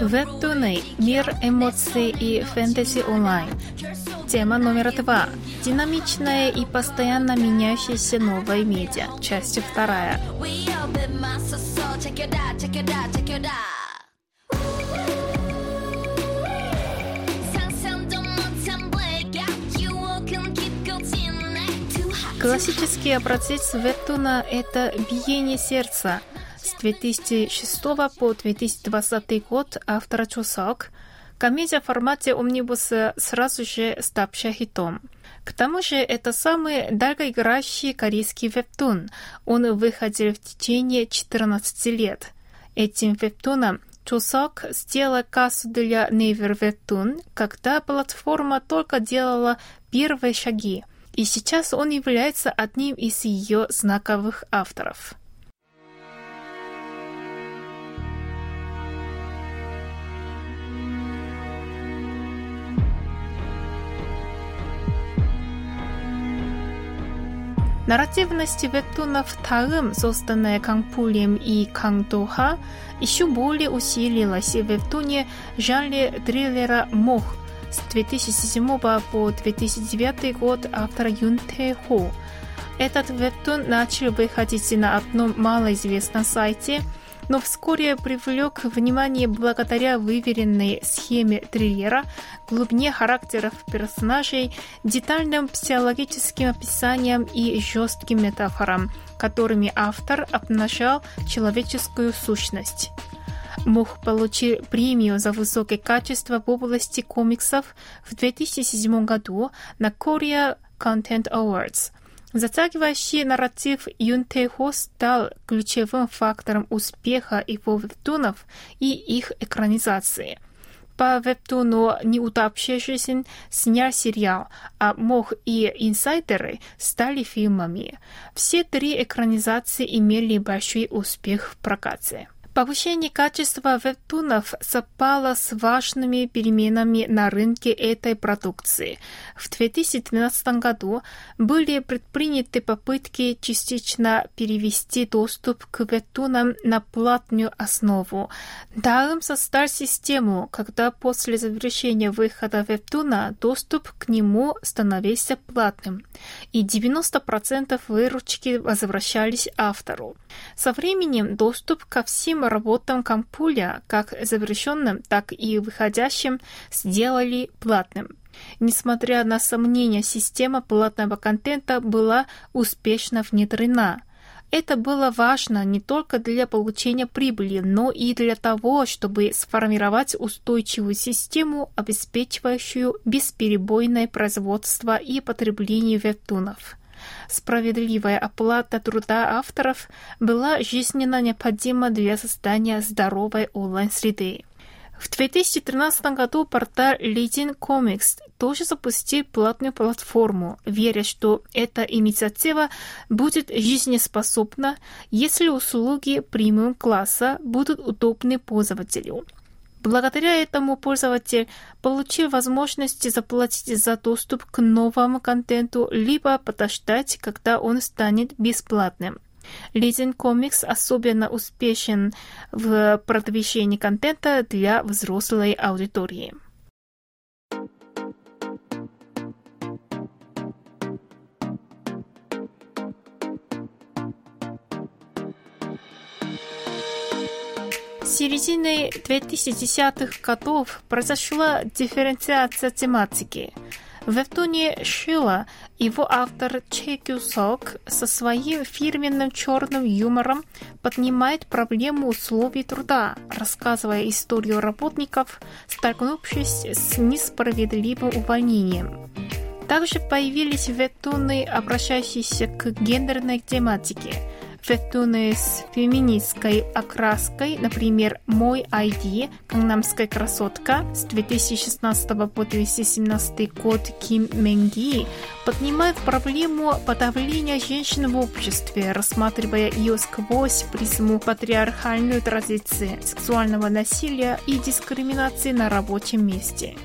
Вебтуны «Мир эмоций и фэнтези онлайн». Тема номер два. Динамичная и постоянно меняющаяся новая медиа. Часть вторая. Классический образец вебтуна – это биение сердца. С 2006 по 2020 год автора Чусок комедия в формате омнибуса сразу же ставшая хитом. К тому же это самый долгоиграющий корейский вебтун. Он выходил в течение 14 лет. Этим вебтуном Чусок сделал кассу для Naver Webtoon, когда платформа только делала первые шаги – и сейчас он является одним из ее знаковых авторов. Нарративность вебтунов Таым, созданная Кангпулем и Кангдоха, еще более усилилась в вебтуне жанре триллера «Мох», с 2007 по 2009 год автор Юн Тэ Хо. Этот вебтун начал выходить на одном малоизвестном сайте, но вскоре привлек внимание благодаря выверенной схеме триллера, глубине характеров персонажей, детальным психологическим описаниям и жестким метафорам, которыми автор обнажал человеческую сущность. Мух получил премию за высокое качество в области комиксов в 2007 году на Korea Content Awards. Затягивающий нарратив Юн Хо стал ключевым фактором успеха его вебтунов и их экранизации. По вебтуну «Неутопшая жизнь» снял сериал, а «Мох» и «Инсайдеры» стали фильмами. Все три экранизации имели большой успех в прокате. Повышение качества вебтунов совпало с важными переменами на рынке этой продукции. В 2012 году были предприняты попытки частично перевести доступ к вебтунам на платную основу. Daum создал систему, когда после завершения выхода вебтуна доступ к нему становился платным, и 90% выручки возвращались автору. Со временем доступ ко всем работам Кампуля, как завершенным, так и выходящим, сделали платным. Несмотря на сомнения, система платного контента была успешно внедрена. Это было важно не только для получения прибыли, но и для того, чтобы сформировать устойчивую систему, обеспечивающую бесперебойное производство и потребление вебтунов. Справедливая оплата труда авторов была жизненно необходима для создания здоровой онлайн-среды. В 2013 году портал Leading Comics тоже запустил платную платформу, веря, что эта инициатива будет жизнеспособна, если услуги премиум-класса будут удобны пользователю. Благодаря этому пользователь получил возможность заплатить за доступ к новому контенту, либо подождать, когда он станет бесплатным. Лизинг Комикс особенно успешен в продвижении контента для взрослой аудитории. Середины 2010-х годов произошла дифференциация тематики. В вебтуне «Шила» его автор Че Кюсок со своим фирменным черным юмором поднимает проблему условий труда, рассказывая историю работников, столкнувшись с несправедливым увольнением. Также появились вебтуны, обращающиеся к гендерной тематике – вебтуны с феминистской окраской, например, «Мой ID», «Каннамская красотка» с 2016 по 2017 год Ким Менги поднимает проблему подавления женщин в обществе, рассматривая ее сквозь призму патриархальной традиции, сексуального насилия и дискриминации на рабочем месте.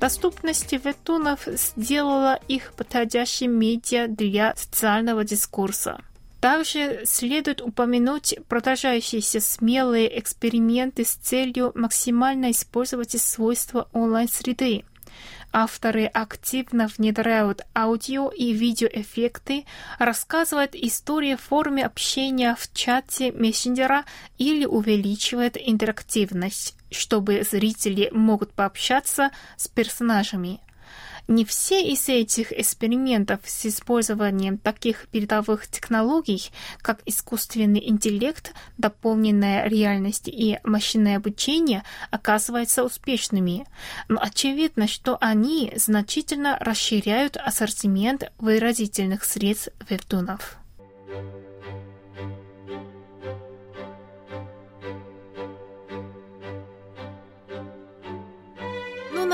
Доступность вебтунов сделала их подходящим медиа для социального дискурса. Также следует упомянуть продолжающиеся смелые эксперименты с целью максимально использовать свойства онлайн-среды. Авторы активно внедряют аудио и видеоэффекты, рассказывают истории в форме общения в чате мессенджера или увеличивают интерактивность, чтобы зрители могут пообщаться с персонажами. Не все из этих экспериментов с использованием таких передовых технологий, как искусственный интеллект, дополненная реальность и машинное обучение, оказываются успешными. Но очевидно, что они значительно расширяют ассортимент выразительных средств вебтунов.